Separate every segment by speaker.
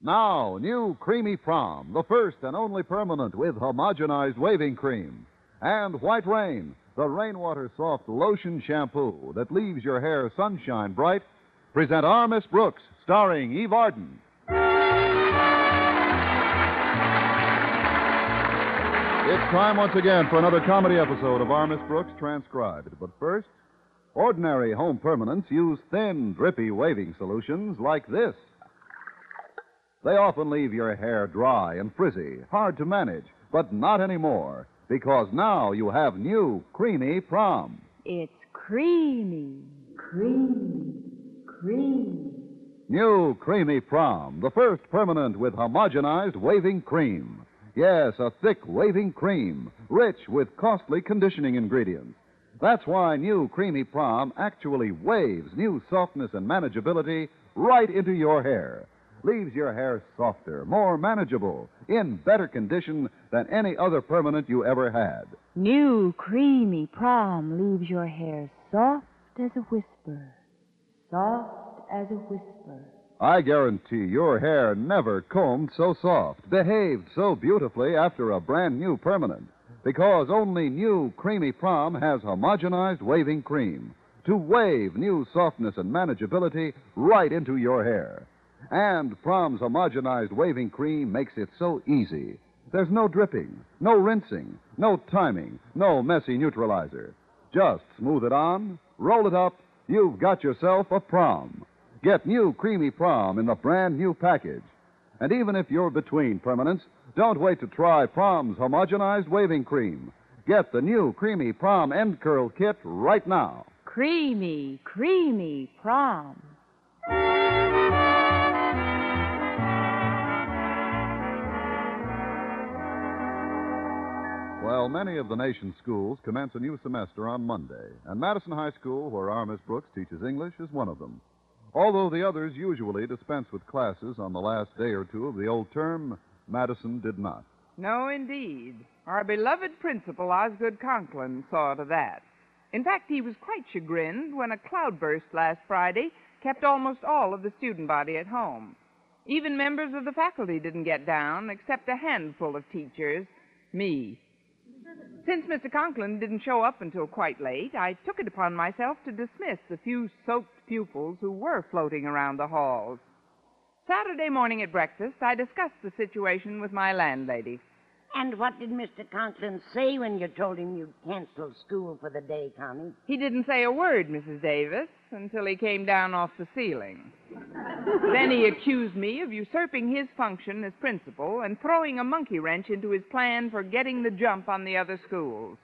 Speaker 1: Now, new Creamy Prom, the first and only permanent with homogenized waving cream. And White Rain, the rainwater soft lotion shampoo that leaves your hair sunshine bright, present Miss Brooks, starring Eve Arden. It's time once again for another comedy episode of Miss Brooks transcribed. But first, ordinary home permanents use thin, drippy waving solutions like this. They often leave your hair dry and frizzy, hard to manage, but not anymore, because now you have new Creamy Prom.
Speaker 2: It's creamy, creamy, creamy.
Speaker 1: New Creamy Prom, the first permanent with homogenized waving cream. Yes, a thick waving cream, rich with costly conditioning ingredients. That's why new Creamy Prom actually waves new softness and manageability right into your hair. Leaves your hair softer, more manageable, in better condition than any other permanent you ever had.
Speaker 2: New creamy prom leaves your hair soft as a whisper. Soft as a whisper.
Speaker 1: I guarantee your hair never combed so soft, behaved so beautifully after a brand new permanent. Because only new Creamy Prom has homogenized waving cream to wave new softness and manageability right into your hair. And Prom's homogenized waving cream makes it so easy. There's no dripping, no rinsing, no timing, no messy neutralizer. Just smooth it on, roll it up, you've got yourself a prom. Get new Creamy Prom in the brand new package. And even if you're between permanents, don't wait to try Prom's homogenized waving cream. Get the new Creamy Prom End Curl Kit right now.
Speaker 2: Creamy, creamy prom.
Speaker 1: Well, many of the nation's schools commence a new semester on Monday, and Madison High School, where our Miss Brooks teaches English, is one of them. Although the others usually dispense with classes on the last day or two of the old term, Madison did not.
Speaker 3: No, indeed. Our beloved principal, Osgood Conklin, saw to that. In fact, he was quite chagrined when a cloudburst last Friday kept almost all of the student body at home. Even members of the faculty didn't get down, except a handful of teachers, me. Since Mr. Conklin didn't show up until quite late, I took it upon myself to dismiss the few soaked pupils who were floating around the halls. Saturday morning at breakfast, I discussed the situation with my landlady.
Speaker 4: And what did Mr. Conklin say when you told him you'd canceled school for the day, Connie?
Speaker 3: He didn't say a word, Mrs. Davis, until he came down off the ceiling. then he accused me of usurping his function as principal and throwing a monkey wrench into his plan for getting the jump on the other schools.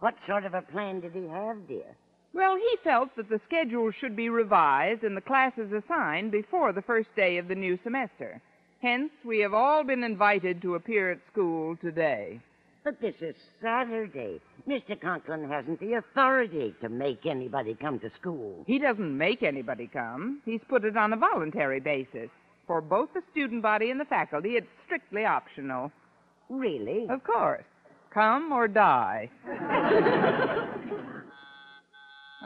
Speaker 4: What sort of a plan did he have, dear?
Speaker 3: Well, he felt that the schedule should be revised and the classes assigned before the first day of the new semester. Hence, we have all been invited to appear at school today.
Speaker 4: But this is Saturday. Mr. Conklin hasn't the authority to make anybody come to school.
Speaker 3: He doesn't make anybody come. He's put it on a voluntary basis. For both the student body and the faculty, it's strictly optional.
Speaker 4: Really?
Speaker 3: Of course. Come or die.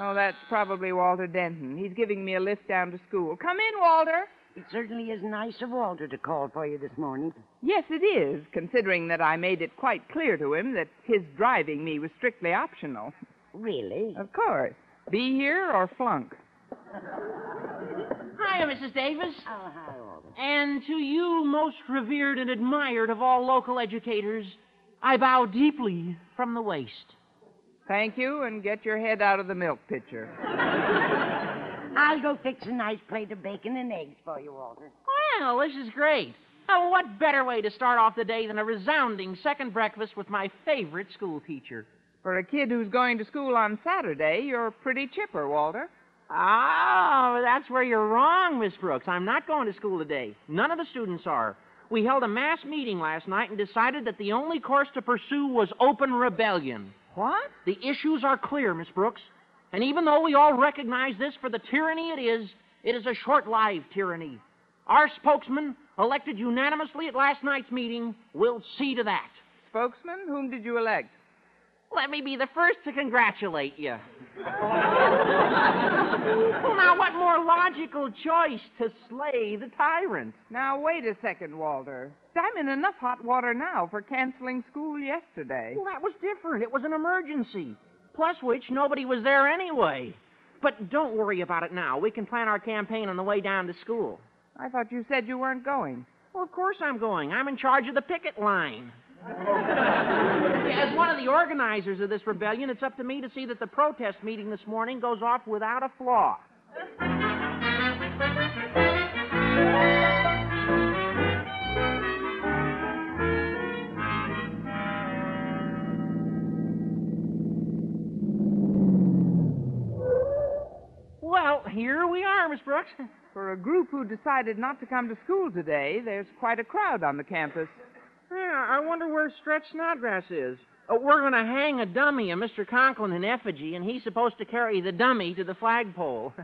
Speaker 3: oh, that's probably Walter Denton. He's giving me a lift down to school. Come in, Walter.
Speaker 4: It certainly is nice of Walter to call for you this morning.
Speaker 3: Yes, it is, considering that I made it quite clear to him that his driving me was strictly optional.
Speaker 4: Really?
Speaker 3: Of course. Be here or flunk.
Speaker 5: Hiya, Mrs. Davis.
Speaker 4: Oh, hi, Walter.
Speaker 5: And to you, most revered and admired of all local educators, I bow deeply from the waist.
Speaker 3: Thank you, and get your head out of the milk pitcher.
Speaker 4: I'll go fix a nice plate of bacon and eggs for you, Walter.
Speaker 5: Well, this is great. Oh, what better way to start off the day than a resounding second breakfast with my favorite school teacher?
Speaker 3: For a kid who's going to school on Saturday, you're pretty chipper, Walter.
Speaker 5: Oh, that's where you're wrong, Miss Brooks. I'm not going to school today. None of the students are. We held a mass meeting last night and decided that the only course to pursue was open rebellion.
Speaker 3: What?
Speaker 5: The issues are clear, Miss Brooks. And even though we all recognize this for the tyranny it is, it is a short lived tyranny. Our spokesman, elected unanimously at last night's meeting, will see to that.
Speaker 3: Spokesman, whom did you elect?
Speaker 5: Let me be the first to congratulate you. well, now, what more logical choice to slay the tyrant?
Speaker 3: Now, wait a second, Walter. I'm in enough hot water now for canceling school yesterday.
Speaker 5: Well, that was different. It was an emergency. Plus which, nobody was there anyway. But don't worry about it now. We can plan our campaign on the way down to school.
Speaker 3: I thought you said you weren't going.
Speaker 5: Well, of course I'm going. I'm in charge of the picket line. As one of the organizers of this rebellion, it's up to me to see that the protest meeting this morning goes off without a flaw. Well, here we are, Miss Brooks.
Speaker 3: For a group who decided not to come to school today, there's quite a crowd on the campus.
Speaker 5: Yeah, I wonder where Stretch Snodgrass is. Oh, we're going to hang a dummy of Mr. Conklin in effigy, and he's supposed to carry the dummy to the flagpole.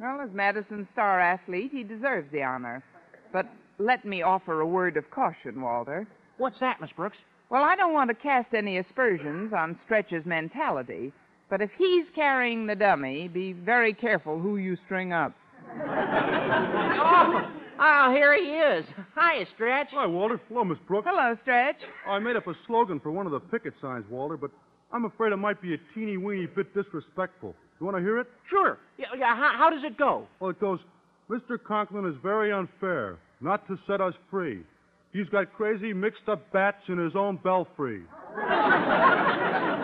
Speaker 3: Well, as Madison's star athlete, he deserves the honor. But let me offer a word of caution, Walter.
Speaker 5: What's that, Miss Brooks?
Speaker 3: Well, I don't want to cast any aspersions on Stretch's mentality, but if he's carrying the dummy, be very careful who you string up.
Speaker 5: oh, oh, here he is. Hi, Stretch.
Speaker 6: Hi, Walter. Hello, Miss Brooks.
Speaker 3: Hello, Stretch.
Speaker 6: I made up a slogan for one of the picket signs, Walter, but I'm afraid it might be a teeny weeny bit disrespectful. You want to hear it?
Speaker 5: Sure. Yeah, yeah how, how does it go?
Speaker 6: Well, it goes Mr. Conklin is very unfair not to set us free. He's got crazy mixed up bats in his own belfry.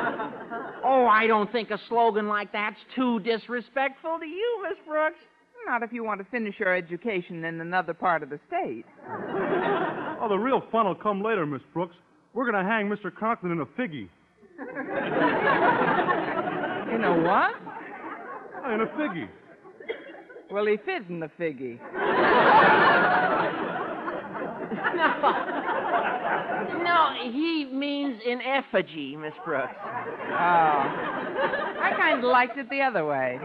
Speaker 5: oh, I don't think a slogan like that's too disrespectful to you, Miss Brooks.
Speaker 3: Not if you want to finish your education in another part of the state.
Speaker 6: oh, the real fun will come later, Miss Brooks. We're going to hang Mr. Conklin in a figgy.
Speaker 3: in a what?
Speaker 6: Uh, in a figgy.
Speaker 3: Well, he fits in the figgy.
Speaker 5: no. No, he means in effigy, Miss Brooks.
Speaker 3: Oh. I kind of liked it the other way.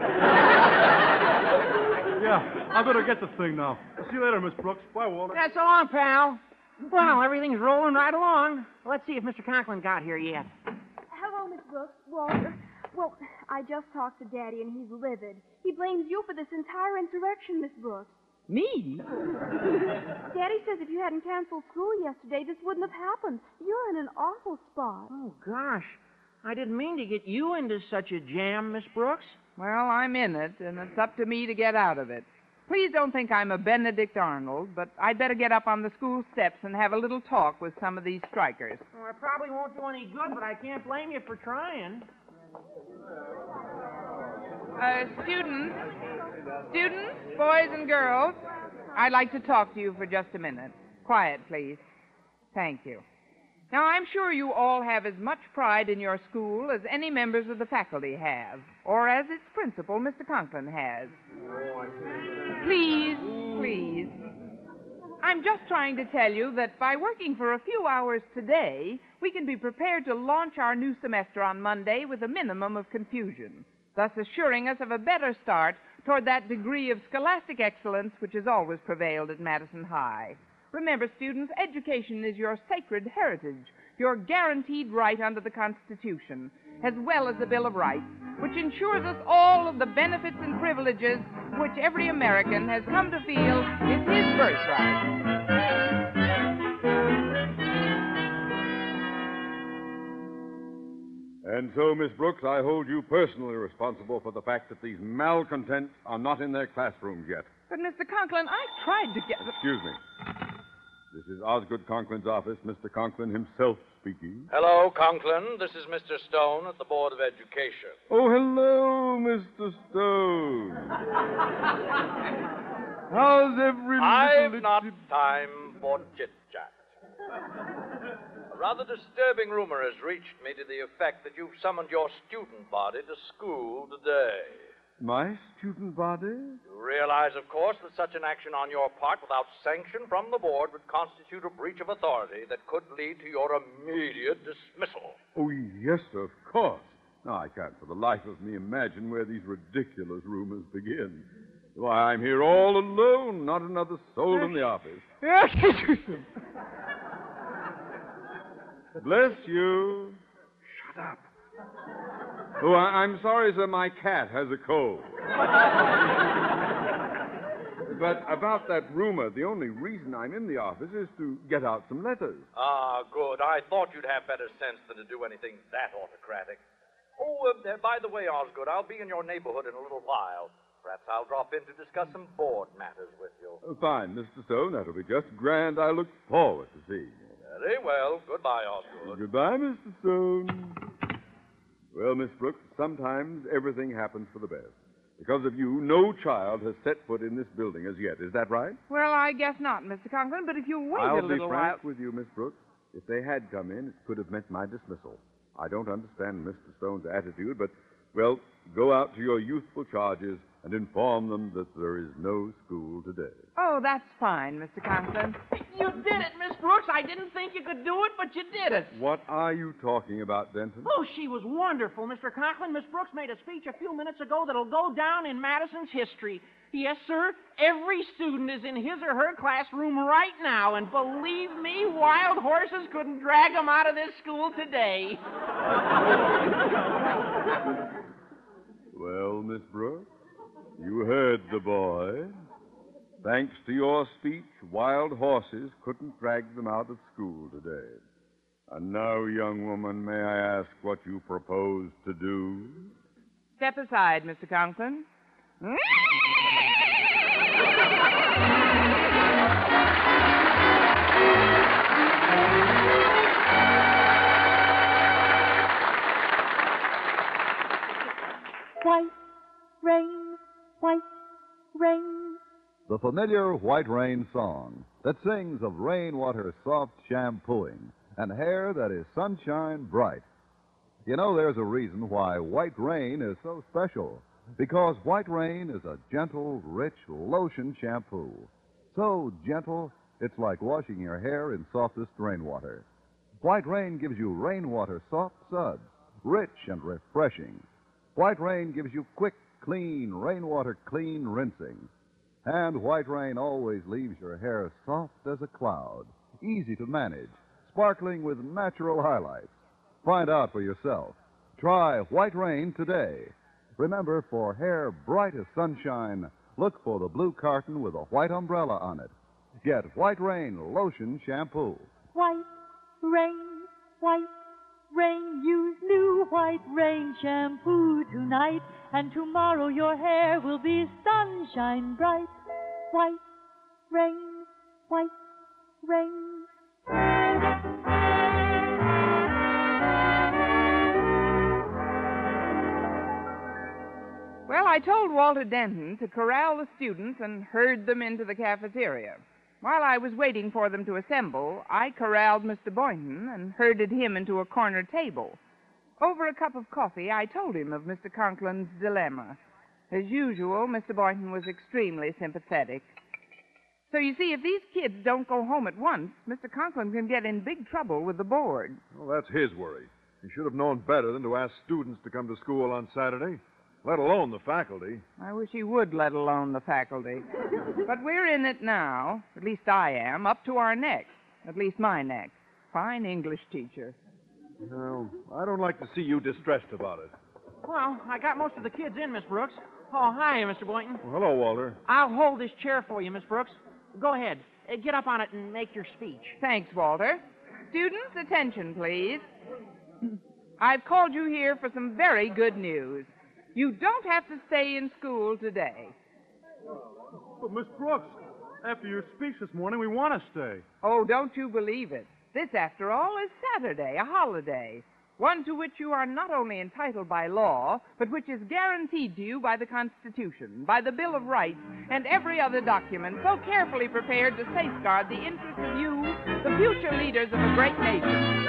Speaker 6: Yeah, I better get the thing now. See you later, Miss Brooks. Bye, Walter.
Speaker 5: Yeah, so long, pal. Well, everything's rolling right along. Let's see if Mr. Conklin got here yet.
Speaker 7: Hello, Miss Brooks. Walter. Well, I just talked to Daddy, and he's livid. He blames you for this entire insurrection, Miss Brooks.
Speaker 3: Me?
Speaker 7: Daddy says if you hadn't canceled school yesterday, this wouldn't have happened. You're in an awful spot.
Speaker 5: Oh, gosh. I didn't mean to get you into such a jam, Miss Brooks.
Speaker 3: Well, I'm in it, and it's up to me to get out of it. Please don't think I'm a Benedict Arnold, but I'd better get up on the school steps and have a little talk with some of these strikers.
Speaker 5: Well, it probably won't do any good, but I can't blame you for trying.
Speaker 3: Uh, students, students, boys and girls, I'd like to talk to you for just a minute. Quiet, please. Thank you. Now, I'm sure you all have as much pride in your school as any members of the faculty have, or as its principal, Mr. Conklin, has. Please, please. I'm just trying to tell you that by working for a few hours today, we can be prepared to launch our new semester on Monday with a minimum of confusion, thus assuring us of a better start toward that degree of scholastic excellence which has always prevailed at Madison High. Remember, students, education is your sacred heritage, your guaranteed right under the Constitution, as well as the Bill of Rights, which ensures us all of the benefits and privileges which every American has come to feel is his birthright.
Speaker 1: And so, Miss Brooks, I hold you personally responsible for the fact that these malcontents are not in their classrooms yet.
Speaker 3: But, Mr. Conklin, I tried to get.
Speaker 1: Excuse me. This is Osgood Conklin's office. Mr. Conklin himself speaking.
Speaker 8: Hello, Conklin. This is Mr. Stone at the Board of Education.
Speaker 1: Oh, hello, Mr. Stone. How's every
Speaker 8: I've not
Speaker 1: itsy-
Speaker 8: time for chit chat. A rather disturbing rumor has reached me to the effect that you've summoned your student body to school today.
Speaker 1: My student body?
Speaker 8: You realize, of course, that such an action on your part without sanction from the board would constitute a breach of authority that could lead to your immediate dismissal.
Speaker 1: Oh, yes, of course. Now, I can't for the life of me imagine where these ridiculous rumors begin. Why, I'm here all alone, not another soul in the office. Bless you.
Speaker 6: Shut up.
Speaker 9: Oh, I- I'm sorry, sir. My cat has a cold. but about that rumor, the only reason I'm in the office is to get out some letters.
Speaker 8: Ah, good. I thought you'd have better sense than to do anything that autocratic. Oh, uh, uh, by the way, Osgood, I'll be in your neighborhood in a little while. Perhaps I'll drop in to discuss some board matters with you.
Speaker 9: Oh, fine, Mr. Stone. That'll be just grand. I look forward to seeing you.
Speaker 8: Very well. Goodbye, Osgood.
Speaker 9: Goodbye, Mr. Stone. Well, Miss Brooks, sometimes everything happens for the best. Because of you, no child has set foot in this building as yet. Is that right?
Speaker 3: Well, I guess not, Mr. Conklin, but if you wait a little while, I'll
Speaker 9: be
Speaker 3: little
Speaker 9: frank
Speaker 3: while.
Speaker 9: with you, Miss Brooks. If they had come in, it could have meant my dismissal. I don't understand Mr. Stone's attitude, but, well, go out to your youthful charges and inform them that there is no school today.
Speaker 3: Oh, that's fine, Mr. Conklin.
Speaker 5: You did it, Miss Brooks. I didn't think you could do it, but you did it.
Speaker 9: What are you talking about, Denton?
Speaker 5: Oh, she was wonderful, Mr. Conklin. Miss Brooks made a speech a few minutes ago that'll go down in Madison's history. Yes, sir. Every student is in his or her classroom right now, and believe me, wild horses couldn't drag them out of this school today.
Speaker 9: Well, Miss Brooks, you heard the boy. Thanks to your speech, wild horses couldn't drag them out of school today. And now, young woman, may I ask what you propose to do?
Speaker 3: Step aside, Mr. Conklin.
Speaker 2: Rain.
Speaker 1: The familiar White Rain song that sings of rainwater soft shampooing and hair that is sunshine bright. You know, there's a reason why White Rain is so special. Because White Rain is a gentle, rich lotion shampoo. So gentle, it's like washing your hair in softest rainwater. White Rain gives you rainwater soft suds, rich and refreshing. White Rain gives you quick, clean, rainwater clean rinsing. And White Rain always leaves your hair soft as a cloud, easy to manage, sparkling with natural highlights. Find out for yourself. Try White Rain today. Remember, for hair bright as sunshine, look for the blue carton with a white umbrella on it. Get White Rain Lotion Shampoo.
Speaker 2: White rain, white rain. Use new white rain shampoo tonight, and tomorrow your hair will be sunshine bright. White rain, white rain.
Speaker 3: Well, I told Walter Denton to corral the students and herd them into the cafeteria. While I was waiting for them to assemble, I corralled Mr. Boynton and herded him into a corner table. Over a cup of coffee, I told him of Mr. Conklin's dilemma. As usual, Mr. Boynton was extremely sympathetic. So you see, if these kids don't go home at once, Mr. Conklin can get in big trouble with the board.
Speaker 10: Well, that's his worry. He should have known better than to ask students to come to school on Saturday, let alone the faculty.
Speaker 3: I wish he would, let alone the faculty. but we're in it now, at least I am, up to our necks. At least my neck. Fine English teacher.
Speaker 10: Well, I don't like to see you distressed about it.
Speaker 5: Well, I got most of the kids in, Miss Brooks. Oh, hi, Mr. Boynton.
Speaker 10: Well, hello, Walter.
Speaker 5: I'll hold this chair for you, Miss Brooks. Go ahead. Uh, Get up on it and make your speech.
Speaker 3: Thanks, Walter. Students, attention, please. I've called you here for some very good news. You don't have to stay in school today.
Speaker 6: But, Miss Brooks, after your speech this morning, we want to stay.
Speaker 3: Oh, don't you believe it. This, after all, is Saturday, a holiday. One to which you are not only entitled by law, but which is guaranteed to you by the Constitution, by the Bill of Rights, and every other document so carefully prepared to safeguard the interests of you, the future leaders of a great nation.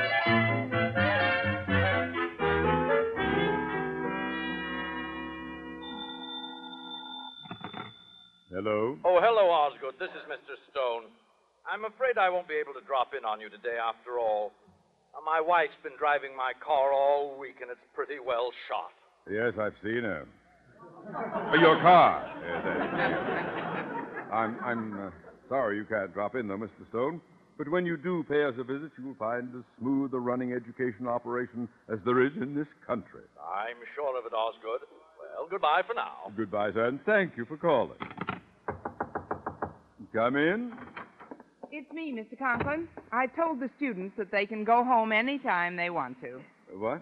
Speaker 9: Hello?
Speaker 8: Oh, hello, Osgood. This is Mr. Stone. I'm afraid I won't be able to drop in on you today after all. Uh, My wife's been driving my car all week, and it's pretty well shot.
Speaker 9: Yes, I've seen her. Oh, your car. Yes, yes. I'm, I'm uh, sorry you can't drop in, though, Mr. Stone. But when you do pay us a visit, you'll find as smooth a running education operation as there is in this country.
Speaker 8: I'm sure of it, Osgood. Well, goodbye for now.
Speaker 9: Goodbye, sir, and thank you for calling. Come in.
Speaker 3: It's me, Mr. Conklin. I told the students that they can go home any time they want to.
Speaker 9: What?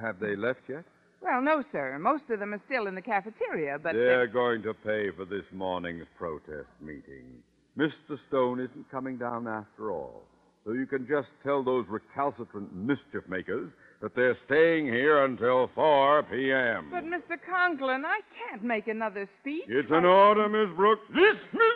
Speaker 9: Have they left yet?
Speaker 3: Well, no, sir. Most of them are still in the cafeteria, but.
Speaker 9: They're going to pay for this morning's protest meeting. Mr. Stone isn't coming down after all. So you can just tell those recalcitrant mischief makers that they're staying here until 4 p.m.
Speaker 3: But, Mr. Conklin, I can't make another speech.
Speaker 9: It's an order, Miss Brooks. Dismiss!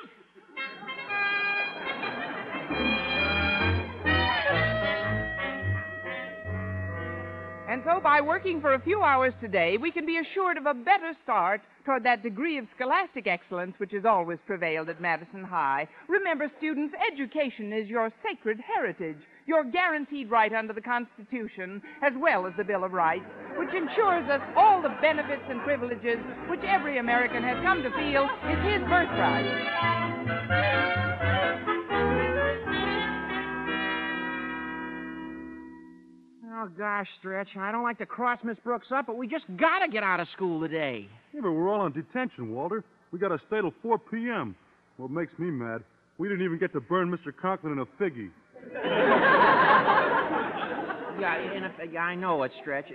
Speaker 3: So, by working for a few hours today, we can be assured of a better start toward that degree of scholastic excellence which has always prevailed at Madison High. Remember, students, education is your sacred heritage, your guaranteed right under the Constitution, as well as the Bill of Rights, which ensures us all the benefits and privileges which every American has come to feel is his birthright.
Speaker 5: Oh, gosh, Stretch, I don't like to cross Miss Brooks up, but we just gotta get out of school today.
Speaker 6: Yeah, but we're all on detention, Walter. We got to stay till 4 p.m. What makes me mad, we didn't even get to burn Mr. Conklin in a figgy.
Speaker 5: Yeah, and if, yeah, I know it, Stretch.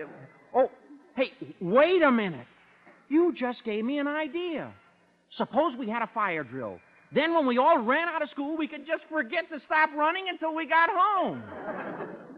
Speaker 5: Oh, hey, wait a minute. You just gave me an idea. Suppose we had a fire drill. Then, when we all ran out of school, we could just forget to stop running until we got home.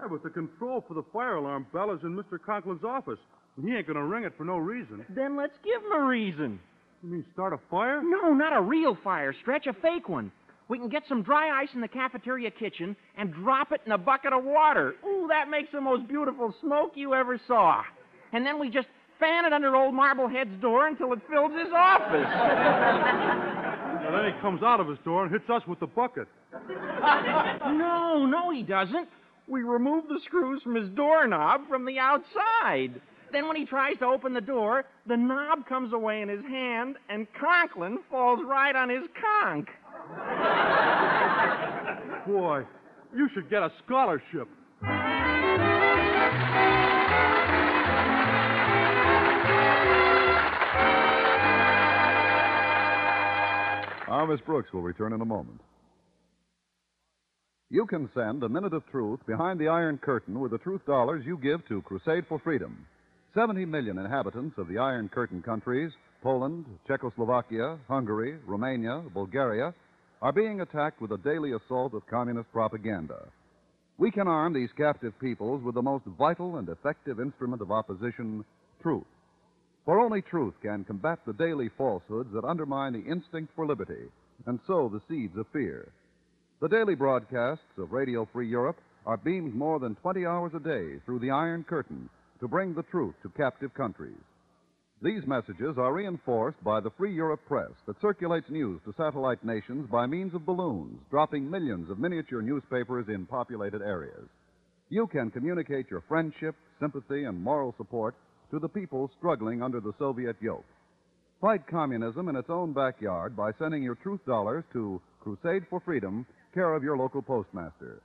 Speaker 6: Yeah, but the control for the fire alarm bell is in Mr. Conklin's office. And he ain't going to ring it for no reason.
Speaker 5: Then let's give him a reason.
Speaker 6: You mean start a fire?
Speaker 5: No, not a real fire, Stretch, a fake one. We can get some dry ice in the cafeteria kitchen and drop it in a bucket of water. Ooh, that makes the most beautiful smoke you ever saw. And then we just fan it under old Marblehead's door until it fills his office.
Speaker 6: And then he comes out of his door and hits us with the bucket.
Speaker 5: no, no, he doesn't. We remove the screws from his doorknob from the outside. Then, when he tries to open the door, the knob comes away in his hand, and Conklin falls right on his conch.
Speaker 6: Boy, you should get a scholarship.
Speaker 1: Our Miss Brooks will return in a moment. You can send a minute of truth behind the Iron Curtain with the truth dollars you give to Crusade for Freedom. 70 million inhabitants of the Iron Curtain countries, Poland, Czechoslovakia, Hungary, Romania, Bulgaria, are being attacked with a daily assault of communist propaganda. We can arm these captive peoples with the most vital and effective instrument of opposition, truth. For only truth can combat the daily falsehoods that undermine the instinct for liberty and sow the seeds of fear. The daily broadcasts of Radio Free Europe are beamed more than 20 hours a day through the Iron Curtain to bring the truth to captive countries. These messages are reinforced by the Free Europe press that circulates news to satellite nations by means of balloons, dropping millions of miniature newspapers in populated areas. You can communicate your friendship, sympathy, and moral support to the people struggling under the Soviet yoke. Fight communism in its own backyard by sending your truth dollars to Crusade for Freedom, care of your local postmaster.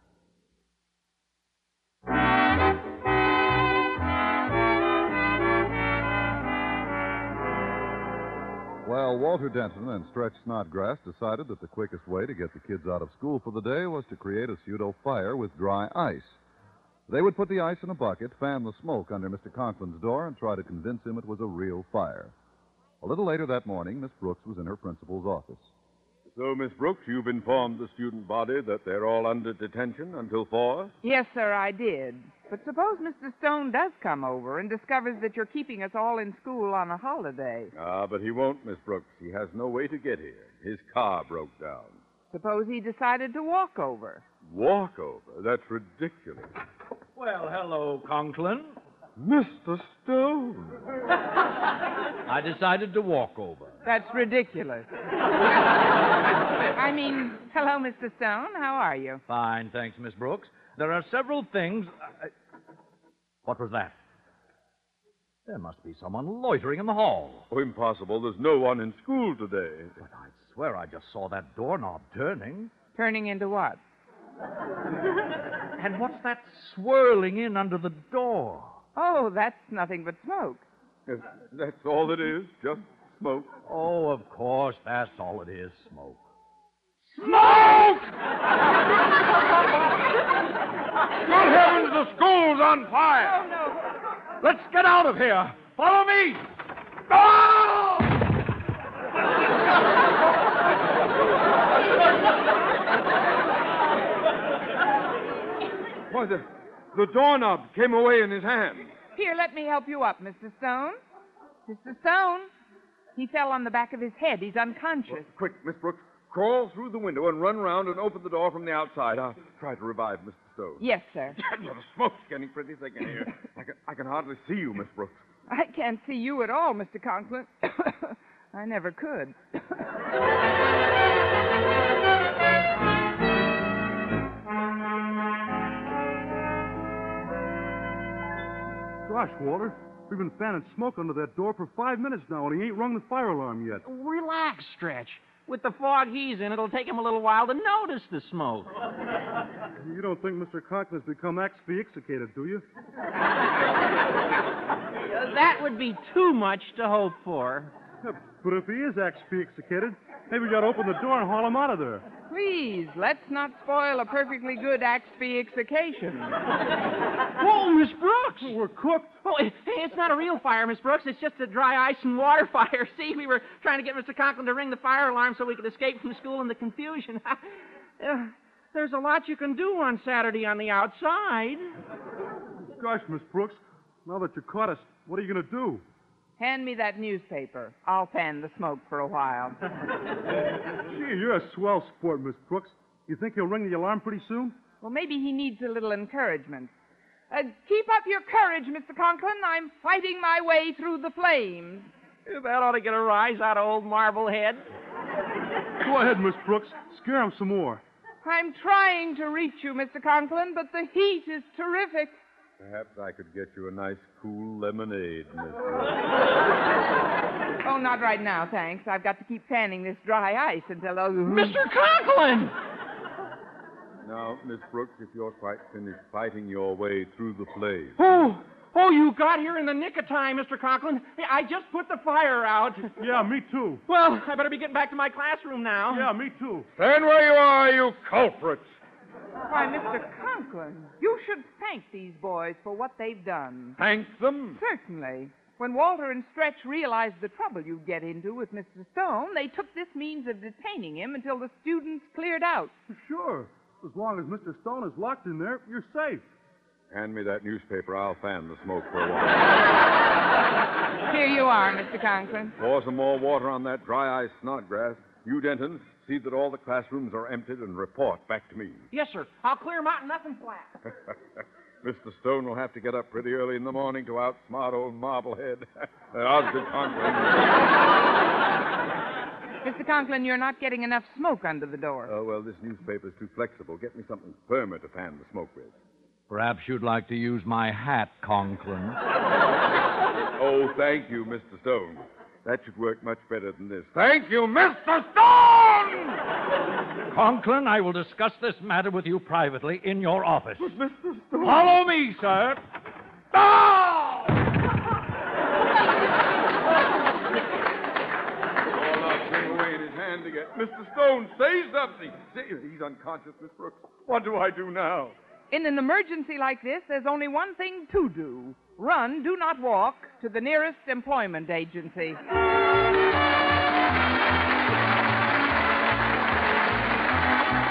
Speaker 1: Well, Walter Denton and Stretch Snodgrass decided that the quickest way to get the kids out of school for the day was to create a pseudo fire with dry ice. They would put the ice in a bucket, fan the smoke under Mr. Conklin's door, and try to convince him it was a real fire. A little later that morning, Miss Brooks was in her principal's office.
Speaker 9: So, Miss Brooks, you've informed the student body that they're all under detention until 4?
Speaker 3: Yes, sir, I did. But suppose Mr. Stone does come over and discovers that you're keeping us all in school on a holiday.
Speaker 9: Ah, but he won't, Miss Brooks. He has no way to get here. His car broke down.
Speaker 3: Suppose he decided to walk over.
Speaker 9: Walk over? That's ridiculous.
Speaker 11: Well, hello, Conklin.
Speaker 9: Mr. Stone.
Speaker 11: I decided to walk over.
Speaker 3: That's ridiculous. I mean, hello, Mr. Stone. How are you?
Speaker 11: Fine, thanks, Miss Brooks. There are several things. I... What was that? There must be someone loitering in the hall.
Speaker 9: Oh, impossible. There's no one in school today.
Speaker 11: But I swear I just saw that doorknob turning.
Speaker 3: Turning into what?
Speaker 11: And what's that swirling in under the door?
Speaker 3: Oh, that's nothing but smoke.
Speaker 9: Yes, That's all it is, just smoke.
Speaker 11: Oh, of course, that's all it is smoke.
Speaker 9: Smoke! Good heavens, the school's on fire!
Speaker 3: Oh, no.
Speaker 11: Let's get out of here. Follow me. Go!
Speaker 9: Why, the, the doorknob came away in his hand.
Speaker 3: Here, let me help you up, Mr. Stone. Mr. Stone, he fell on the back of his head. He's unconscious.
Speaker 9: Quick, Miss Brooks, crawl through the window and run round and open the door from the outside. I'll try to revive Mr. Stone.
Speaker 3: Yes, sir.
Speaker 9: the smoke's getting pretty thick in here. I can, I can hardly see you, Miss Brooks.
Speaker 3: I can't see you at all, Mr. Conklin. I never could.
Speaker 6: Gosh, Walter, we've been fanning smoke under that door for five minutes now, and he ain't rung the fire alarm yet.
Speaker 5: Relax, Stretch. With the fog he's in, it'll take him a little while to notice the smoke.
Speaker 6: You don't think Mr. Conklin's become asphyxiated, do you?
Speaker 5: that would be too much to hope for.
Speaker 6: Yeah, But if he is asphyxiated, maybe we gotta open the door and haul him out of there.
Speaker 3: Please, let's not spoil a perfectly good asphyxiation.
Speaker 5: Whoa, Miss Brooks!
Speaker 6: We're cooked.
Speaker 5: Oh, it- it's not a real fire, Miss Brooks. It's just a dry ice and water fire. See, we were trying to get Mr. Conklin to ring the fire alarm so we could escape from school in the confusion. Uh, There's a lot you can do on Saturday on the outside.
Speaker 6: Gosh, Miss Brooks, now that you caught us, what are you gonna do?
Speaker 3: Hand me that newspaper. I'll fan the smoke for a while.
Speaker 6: Gee, you're a swell sport, Miss Brooks. You think he'll ring the alarm pretty soon?
Speaker 3: Well, maybe he needs a little encouragement. Uh, keep up your courage, Mr. Conklin. I'm fighting my way through the flames.
Speaker 5: That ought to get a rise out of old Marblehead.
Speaker 6: Go ahead, Miss Brooks. Scare him some more.
Speaker 3: I'm trying to reach you, Mr. Conklin, but the heat is terrific.
Speaker 9: Perhaps I could get you a nice, cool lemonade, Miss
Speaker 3: Oh, not right now, thanks. I've got to keep fanning this dry ice until. Uh,
Speaker 5: Mr. Conklin!
Speaker 9: Now, Miss Brooks, if you're quite finished fighting your way through the flames.
Speaker 5: Oh, oh, you got here in the nick of time, Mr. Conklin. I just put the fire out.
Speaker 6: Yeah, me too.
Speaker 5: Well, I better be getting back to my classroom now.
Speaker 6: Yeah, me too.
Speaker 9: Stand where you are, you culprits!
Speaker 3: Why, Mr. Conklin, you should thank these boys for what they've done.
Speaker 9: Thank them.
Speaker 3: Certainly. When Walter and Stretch realized the trouble you'd get into with Mr. Stone, they took this means of detaining him until the students cleared out.
Speaker 6: Sure. As long as Mr. Stone is locked in there, you're safe.
Speaker 9: Hand me that newspaper. I'll fan the smoke for a while.
Speaker 3: Here you are, Mr. Conklin.
Speaker 9: Pour some more water on that dry ice snodgrass. You, Denton, see that all the classrooms are emptied and report back to me.
Speaker 5: Yes, sir. I'll clear 'em out and nothing flat.
Speaker 9: Mr. Stone will have to get up pretty early in the morning to outsmart old Marblehead. uh, Osgood Conklin.
Speaker 3: Mr. Conklin, you're not getting enough smoke under the door.
Speaker 9: Oh, well, this newspaper's too flexible. Get me something firmer to fan the smoke with.
Speaker 11: Perhaps you'd like to use my hat, Conklin.
Speaker 9: Oh, thank you, Mr. Stone. That should work much better than this. Thank you, Mr. Stone!
Speaker 11: Conklin, I will discuss this matter with you privately in your office. Follow me, sir.
Speaker 9: Oh, now, came away his hand again. Mr. Stone, say something. Say, he's unconscious, Miss Brooks. What do I do now?
Speaker 3: In an emergency like this, there's only one thing to do run, do not walk, to the nearest employment agency.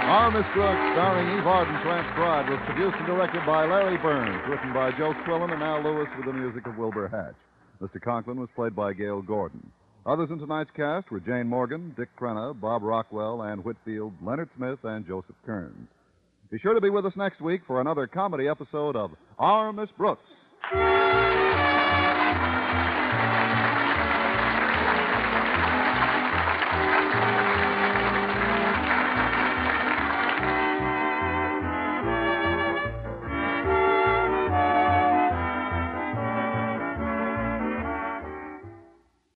Speaker 1: Our Miss Brooks, starring Eve Arden, transcribed, was produced and directed by Larry Berns, written by Joe Quillan and Al Lewis with the music of Wilbur Hatch. Mr. Conklin was played by Gale Gordon. Others in tonight's cast were Jane Morgan, Dick Crenna, Bob Rockwell, Ann Whitfield, Leonard Smith, and Joseph Kearns. Be sure to be with us next week for another comedy episode of Our Miss Brooks.